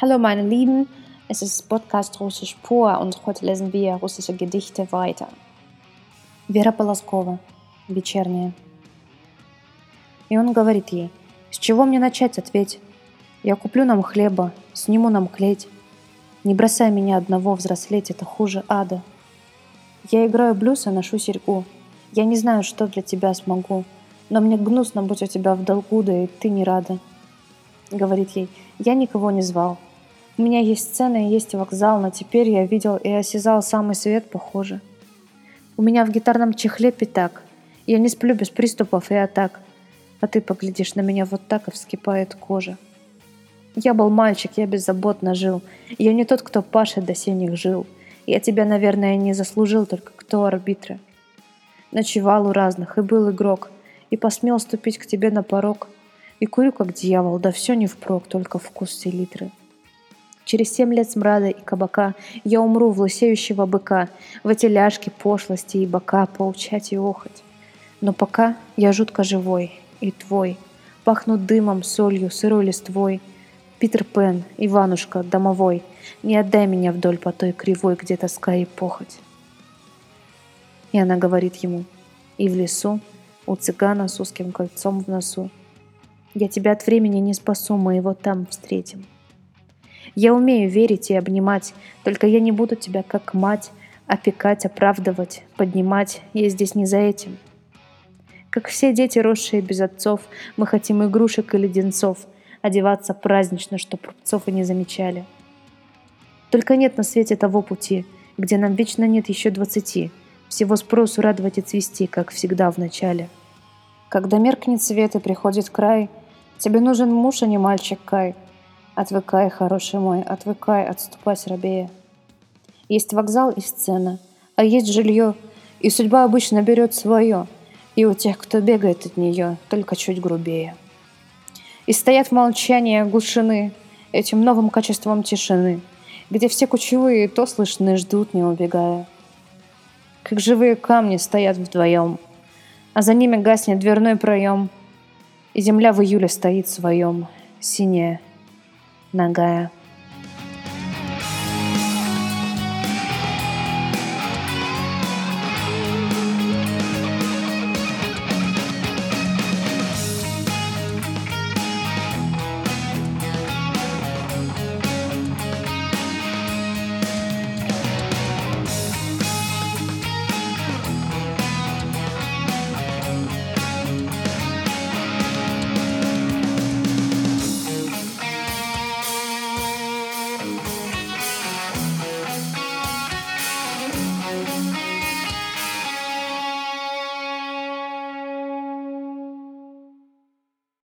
Hallo meine Lieben, es ist Podcast Russisch pur und heute lesen wir russische Gedichte weiter. Вера Полоскова. Вечерняя. И он говорит ей, с чего мне начать, ответь. Я куплю нам хлеба, сниму нам клеть. Не бросай меня одного взрослеть, это хуже ада. Я играю блюз и ношу серьгу. Я не знаю, что для тебя смогу, но мне гнусно быть у тебя в долгу, да и ты не рада. Говорит ей, я никого не звал, у меня есть сцена и есть вокзал, но теперь я видел и осязал самый свет, похоже. У меня в гитарном чехле пятак. Я не сплю без приступов и атак. А ты поглядишь на меня вот так и вскипает кожа. Я был мальчик, я беззаботно жил. Я не тот, кто пашет до синих жил. Я тебя, наверное, не заслужил, только кто арбитры. Ночевал у разных и был игрок, и посмел ступить к тебе на порог. И курю, как дьявол, да все не впрок, только вкус селитры. Через семь лет смрада и кабака Я умру в лысеющего быка, В эти ляжки пошлости и бока Поучать и охоть. Но пока я жутко живой и твой, Пахну дымом, солью, сырой листвой. Питер Пен, Иванушка, домовой, Не отдай меня вдоль по той кривой, Где тоска и похоть. И она говорит ему, и в лесу, у цыгана с узким кольцом в носу, Я тебя от времени не спасу, мы его там встретим. Я умею верить и обнимать, только я не буду тебя как мать опекать, оправдывать, поднимать. Я здесь не за этим. Как все дети, росшие без отцов, мы хотим игрушек и леденцов, одеваться празднично, чтоб рубцов и не замечали. Только нет на свете того пути, где нам вечно нет еще двадцати, всего спросу радовать и цвести, как всегда в начале. Когда меркнет свет и приходит край, тебе нужен муж, а не мальчик Кай — Отвыкай, хороший мой, отвыкай, отступать рабея. Есть вокзал и сцена, а есть жилье, и судьба обычно берет свое, и у тех, кто бегает от нее, только чуть грубее. И стоят в молчании оглушены этим новым качеством тишины, где все кучевые то слышны ждут, не убегая. Как живые камни стоят вдвоем, а за ними гаснет дверной проем, и земля в июле стоит в своем, синяя, ногая.